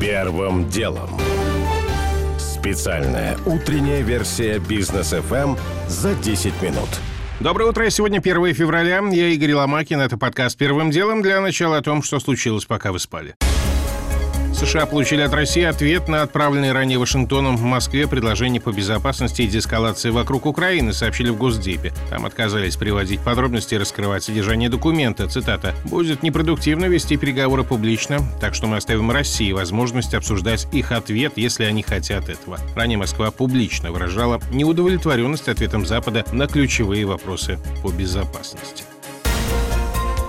Первым делом. Специальная утренняя версия бизнес FM за 10 минут. Доброе утро. Сегодня 1 февраля. Я Игорь Ломакин. Это подкаст «Первым делом» для начала о том, что случилось, пока вы спали. США получили от России ответ на отправленное ранее Вашингтоном в Москве предложение по безопасности и деэскалации вокруг Украины, сообщили в Госдепе. Там отказались приводить подробности и раскрывать содержание документа. Цитата. «Будет непродуктивно вести переговоры публично, так что мы оставим России возможность обсуждать их ответ, если они хотят этого». Ранее Москва публично выражала неудовлетворенность ответом Запада на ключевые вопросы по безопасности.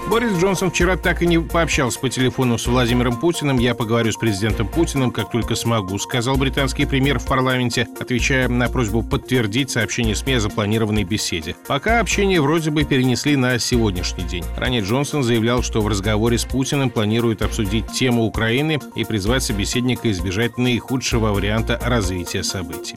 Борис Джонсон вчера так и не пообщался по телефону с Владимиром Путиным. «Я поговорю с президентом Путиным, как только смогу», сказал британский премьер в парламенте, отвечая на просьбу подтвердить сообщение СМИ о запланированной беседе. Пока общение вроде бы перенесли на сегодняшний день. Ранее Джонсон заявлял, что в разговоре с Путиным планирует обсудить тему Украины и призвать собеседника избежать наихудшего варианта развития событий.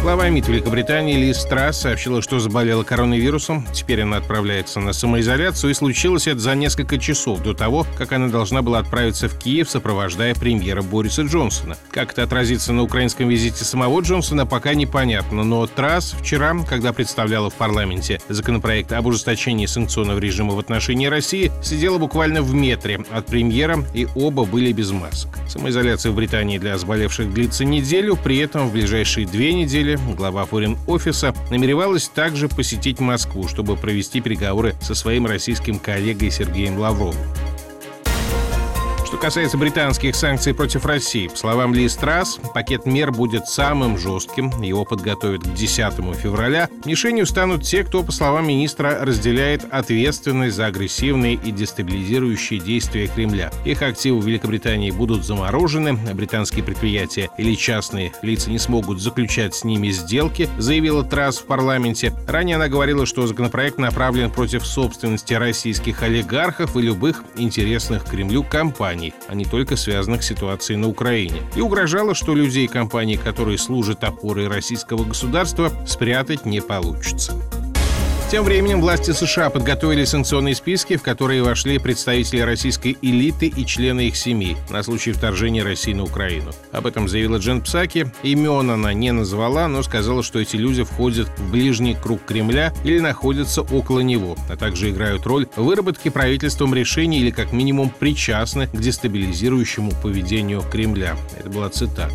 Глава МИД Великобритании Лиз Страс сообщила, что заболела коронавирусом. Теперь она отправляется на самоизоляцию, и случилось это за несколько часов до того, как она должна была отправиться в Киев, сопровождая премьера Бориса Джонсона. Как это отразится на украинском визите самого Джонсона, пока непонятно, но Трасс вчера, когда представляла в парламенте законопроект об ужесточении санкционного режима в отношении России, сидела буквально в метре от премьера, и оба были без масок. Самоизоляция в Британии для заболевших длится неделю, при этом в ближайшие две недели апреле глава форин-офиса намеревалась также посетить Москву, чтобы провести переговоры со своим российским коллегой Сергеем Лавровым. Что касается британских санкций против России, по словам Ли Страс, пакет мер будет самым жестким. Его подготовят к 10 февраля. Мишенью станут те, кто, по словам министра, разделяет ответственность за агрессивные и дестабилизирующие действия Кремля. Их активы в Великобритании будут заморожены, британские предприятия или частные лица не смогут заключать с ними сделки, заявила Трасс в парламенте. Ранее она говорила, что законопроект направлен против собственности российских олигархов и любых интересных Кремлю компаний компаний, а не только связанных с ситуацией на Украине, и угрожала, что людей компаний, которые служат опорой российского государства, спрятать не получится. Тем временем власти США подготовили санкционные списки, в которые вошли представители российской элиты и члены их семей на случай вторжения России на Украину. Об этом заявила Джен Псаки. Имен она не назвала, но сказала, что эти люди входят в ближний круг Кремля или находятся около него, а также играют роль в выработке правительством решений или как минимум причастны к дестабилизирующему поведению Кремля. Это была цитата.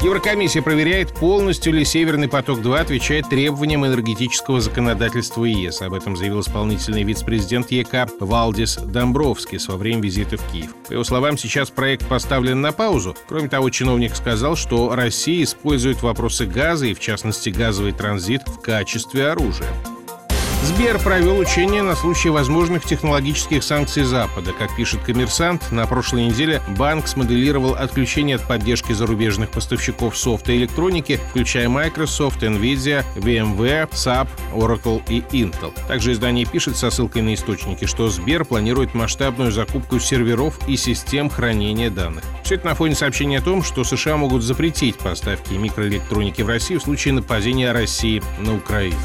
Еврокомиссия проверяет, полностью ли «Северный поток-2» отвечает требованиям энергетического законодательства ЕС. Об этом заявил исполнительный вице-президент ЕК Валдис Домбровскис во время визита в Киев. По его словам, сейчас проект поставлен на паузу. Кроме того, чиновник сказал, что Россия использует вопросы газа и, в частности, газовый транзит в качестве оружия. Сбер провел учение на случай возможных технологических санкций Запада. Как пишет коммерсант, на прошлой неделе банк смоделировал отключение от поддержки зарубежных поставщиков софта и электроники, включая Microsoft, Nvidia, VMware, SAP, Oracle и Intel. Также издание пишет со ссылкой на источники, что Сбер планирует масштабную закупку серверов и систем хранения данных. Все это на фоне сообщения о том, что США могут запретить поставки микроэлектроники в Россию в случае нападения России на Украину.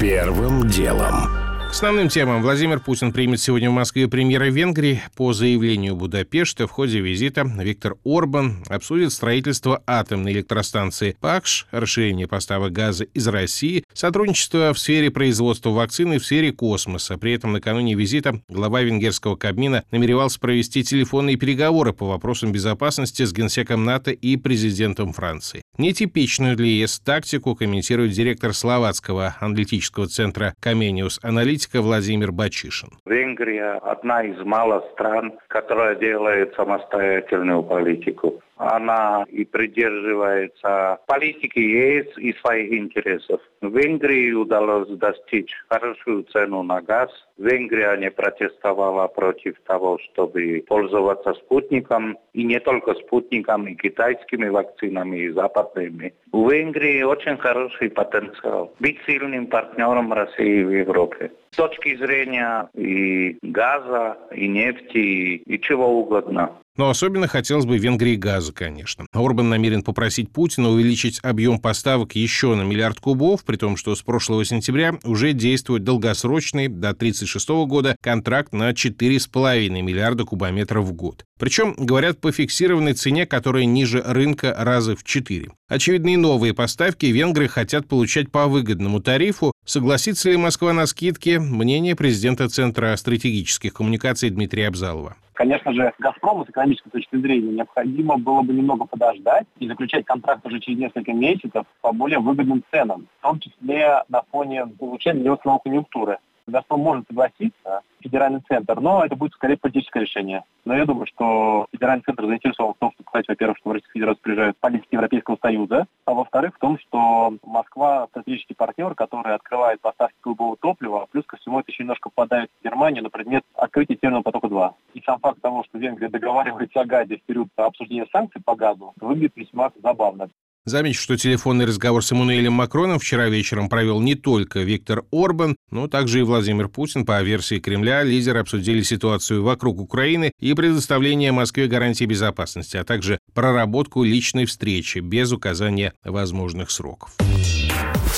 Первым делом. К основным темам Владимир Путин примет сегодня в Москве премьера Венгрии. По заявлению Будапешта в ходе визита Виктор Орбан обсудит строительство атомной электростанции ПАКШ, расширение поставок газа из России, сотрудничество в сфере производства вакцины в сфере космоса. При этом накануне визита глава венгерского Кабмина намеревался провести телефонные переговоры по вопросам безопасности с генсеком НАТО и президентом Франции. Нетипичную для ЕС тактику комментирует директор словацкого аналитического центра «Камениус Аналитик» политика Владимир Бачишин. Венгрия одна из малых стран, которая делает самостоятельную политику она и придерживается политики ЕС и своих интересов. Венгрии удалось достичь хорошую цену на газ. Венгрия не протестовала против того, чтобы пользоваться спутником. И не только спутником, и китайскими вакцинами, и западными. У Венгрии очень хороший потенциал быть сильным партнером России в Европе. С точки зрения и газа, и нефти, и чего угодно. Но особенно хотелось бы Венгрии газа, конечно. Орбан намерен попросить Путина увеличить объем поставок еще на миллиард кубов, при том, что с прошлого сентября уже действует долгосрочный до 1936 года контракт на 4,5 миллиарда кубометров в год. Причем, говорят, по фиксированной цене, которая ниже рынка раза в 4. Очевидные новые поставки венгры хотят получать по выгодному тарифу. Согласится ли Москва на скидки? Мнение президента Центра стратегических коммуникаций Дмитрия Абзалова. Конечно же, «Газпрому» с экономической точки зрения необходимо было бы немного подождать и заключать контракт уже через несколько месяцев по более выгодным ценам, в том числе на фоне улучшения его конъюнктуры. «Газпром» может согласиться, федеральный центр, но это будет скорее политическое решение. Но я думаю, что федеральный центр заинтересован в том, чтобы сказать, во-первых, что в Российскую Федерацию приезжают политики Европейского Союза, а во-вторых, в том, что Москва стратегический партнер, который открывает поставки голубого топлива, а плюс ко всему это еще немножко попадает в Германию на предмет открытия Северного потока-2. И сам факт того, что Венгрия договаривается о газе в период обсуждения санкций по газу, выглядит весьма забавно. Замечу, что телефонный разговор с Эммануэлем Макроном вчера вечером провел не только Виктор Орбан, но также и Владимир Путин. По версии Кремля, лидеры обсудили ситуацию вокруг Украины и предоставление Москве гарантий безопасности, а также проработку личной встречи без указания возможных сроков.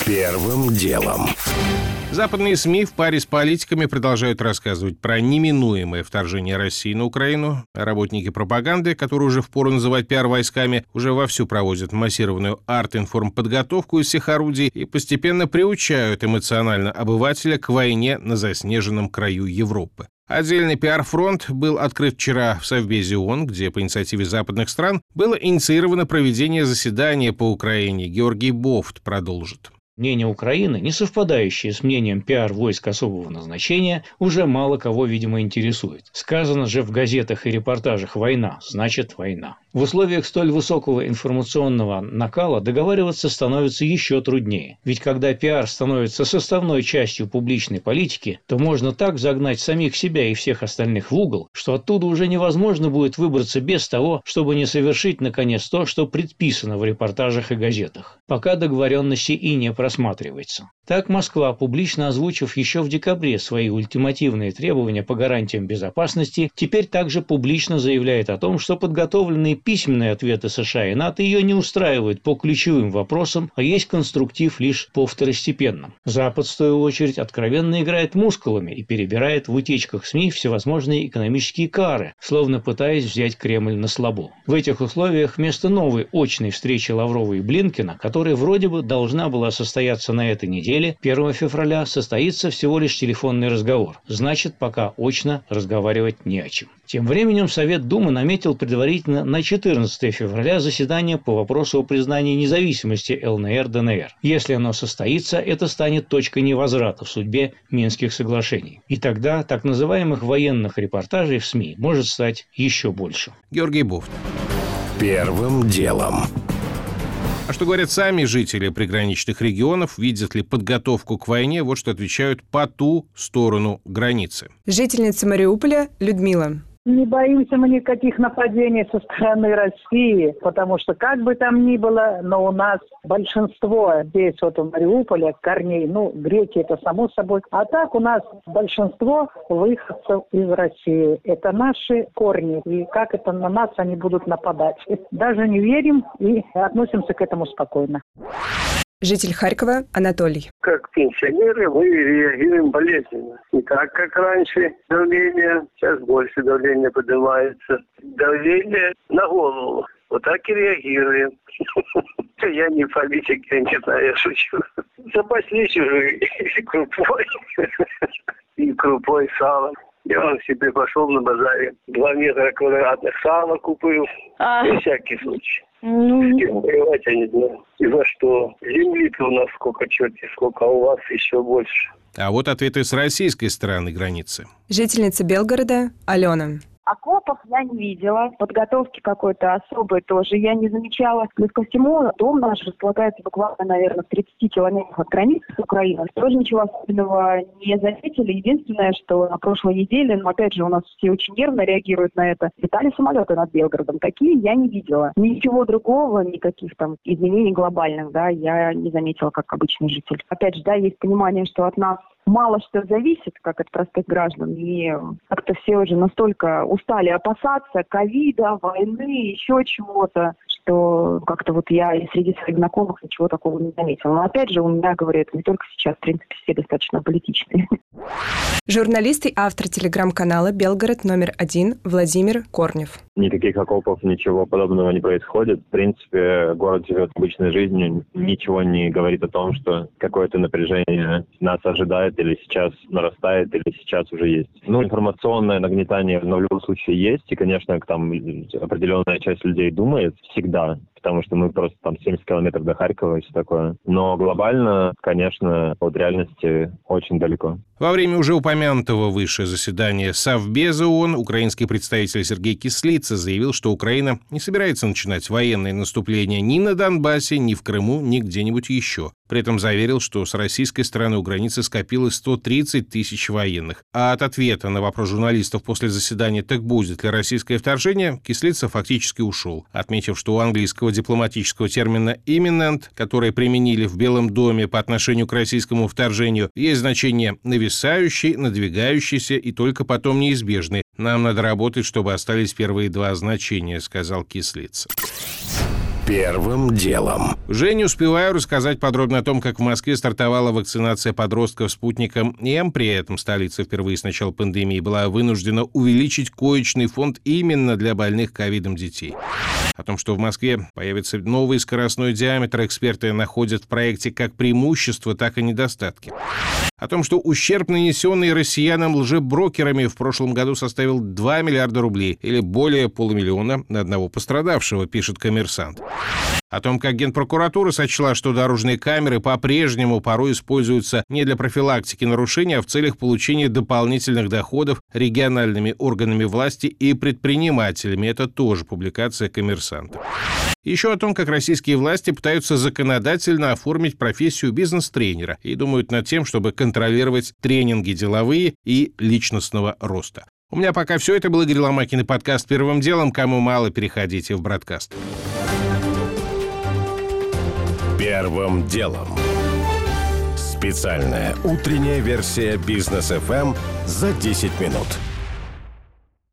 Первым делом. Западные СМИ в паре с политиками продолжают рассказывать про неминуемое вторжение России на Украину. Работники пропаганды, которые уже впору называть пиар-войсками, уже вовсю проводят массированную арт-информподготовку из всех орудий и постепенно приучают эмоционально обывателя к войне на заснеженном краю Европы. Отдельный пиар-фронт был открыт вчера в Совбезе ООН, где по инициативе западных стран было инициировано проведение заседания по Украине. Георгий Бофт продолжит. Мнение Украины, не совпадающее с мнением пиар-войск особого назначения, уже мало кого, видимо, интересует. Сказано же в газетах и репортажах «война» значит «война». В условиях столь высокого информационного накала договариваться становится еще труднее. Ведь когда пиар становится составной частью публичной политики, то можно так загнать самих себя и всех остальных в угол, что оттуда уже невозможно будет выбраться без того, чтобы не совершить наконец то, что предписано в репортажах и газетах. Пока договоренности и не просматривается. Так Москва, публично озвучив еще в декабре свои ультимативные требования по гарантиям безопасности, теперь также публично заявляет о том, что подготовленные письменные ответы США и НАТО ее не устраивают по ключевым вопросам, а есть конструктив лишь по второстепенным. Запад, в свою очередь, откровенно играет мускулами и перебирает в утечках СМИ всевозможные экономические кары, словно пытаясь взять Кремль на слабо. В этих условиях вместо новой очной встречи Лаврова и Блинкина, которая вроде бы должна была состояться на этой неделе, 1 февраля состоится всего лишь телефонный разговор. Значит, пока очно разговаривать не о чем. Тем временем Совет Думы наметил предварительно на 14 февраля заседание по вопросу о признании независимости ЛНР-ДНР. Если оно состоится, это станет точкой невозврата в судьбе Минских соглашений. И тогда так называемых военных репортажей в СМИ может стать еще больше. Георгий Буфт. Первым делом. А что говорят сами жители приграничных регионов, видят ли подготовку к войне, вот что отвечают по ту сторону границы. Жительница Мариуполя Людмила. Не боимся мы никаких нападений со стороны России, потому что как бы там ни было, но у нас большинство здесь вот в Мариуполе корней, ну, греки это само собой, а так у нас большинство выходцев из России. Это наши корни, и как это на нас они будут нападать. Даже не верим и относимся к этому спокойно. Житель Харькова Анатолий. Как пенсионеры мы реагируем болезненно. Не так, как раньше давление, сейчас больше давление поднимается. Давление на голову. Вот так и реагируем. Я не политик, я не знаю, я шучу. Запаслись уже и крупой, и крупой салом. Я он себе пошел на базаре. Два метра квадратных сала купил. На всякий случай. Ну, с кем воевать, я не знаю. И за что? Земли-то у нас сколько черти, сколько, а у вас еще больше. А вот ответы с российской стороны границы. Жительница Белгорода Алена. Я не видела, подготовки какой-то особой тоже я не замечала. Плюс ко всему, дом наш располагается буквально, наверное, в 30 километрах от границы с Украиной. Тоже ничего особенного не заметили. Единственное, что на прошлой неделе, но опять же, у нас все очень нервно реагируют на это, летали самолеты над Белгородом. Такие я не видела. Ничего другого, никаких там изменений глобальных, да, я не заметила как обычный житель. Опять же, да, есть понимание, что от нас мало что зависит, как от простых граждан. И как-то все уже настолько устали опасаться ковида, войны, еще чего-то, что как-то вот я и среди своих знакомых ничего такого не заметила. Но опять же, у меня, говорят, не только сейчас, в принципе, все достаточно политичные. Журналист и автор телеграм-канала «Белгород номер один» Владимир Корнев. Никаких окопов, ничего подобного не происходит. В принципе, город живет обычной жизнью. Ничего не говорит о том, что какое-то напряжение нас ожидает или сейчас нарастает, или сейчас уже есть. Ну, информационное нагнетание в любом случае есть. И, конечно, там определенная часть людей думает всегда потому что мы просто там 70 километров до Харькова и все такое. Но глобально, конечно, от реальности очень далеко. Во время уже упомянутого выше заседания Совбеза ООН украинский представитель Сергей Кислица заявил, что Украина не собирается начинать военное наступление ни на Донбассе, ни в Крыму, ни где-нибудь еще. При этом заверил, что с российской стороны у границы скопилось 130 тысяч военных. А от ответа на вопрос журналистов после заседания «Так будет ли российское вторжение?» Кислица фактически ушел, отметив, что у английского дипломатического термина «imminent», который применили в Белом доме по отношению к российскому вторжению, есть значение «нависающий», «надвигающийся» и только потом «неизбежный». «Нам надо работать, чтобы остались первые два значения», — сказал Кислица. Первым делом. Уже не успеваю рассказать подробно о том, как в Москве стартовала вакцинация подростков спутником М. При этом столица впервые с начала пандемии была вынуждена увеличить коечный фонд именно для больных ковидом детей. О том, что в Москве появится новый скоростной диаметр, эксперты находят в проекте как преимущество, так и недостатки. О том, что ущерб, нанесенный россиянам лжеброкерами, в прошлом году составил 2 миллиарда рублей, или более полумиллиона на одного пострадавшего, пишет коммерсант. О том, как Генпрокуратура сочла, что дорожные камеры по-прежнему порой используются не для профилактики нарушений, а в целях получения дополнительных доходов региональными органами власти и предпринимателями. Это тоже публикация коммерсанта. Еще о том, как российские власти пытаются законодательно оформить профессию бизнес-тренера и думают над тем, чтобы контролировать тренинги деловые и личностного роста. У меня пока все. Это был Игорь Ломакин и подкаст «Первым делом». Кому мало, переходите в «Бродкаст». Первым делом. Специальная утренняя версия бизнес FM за 10 минут.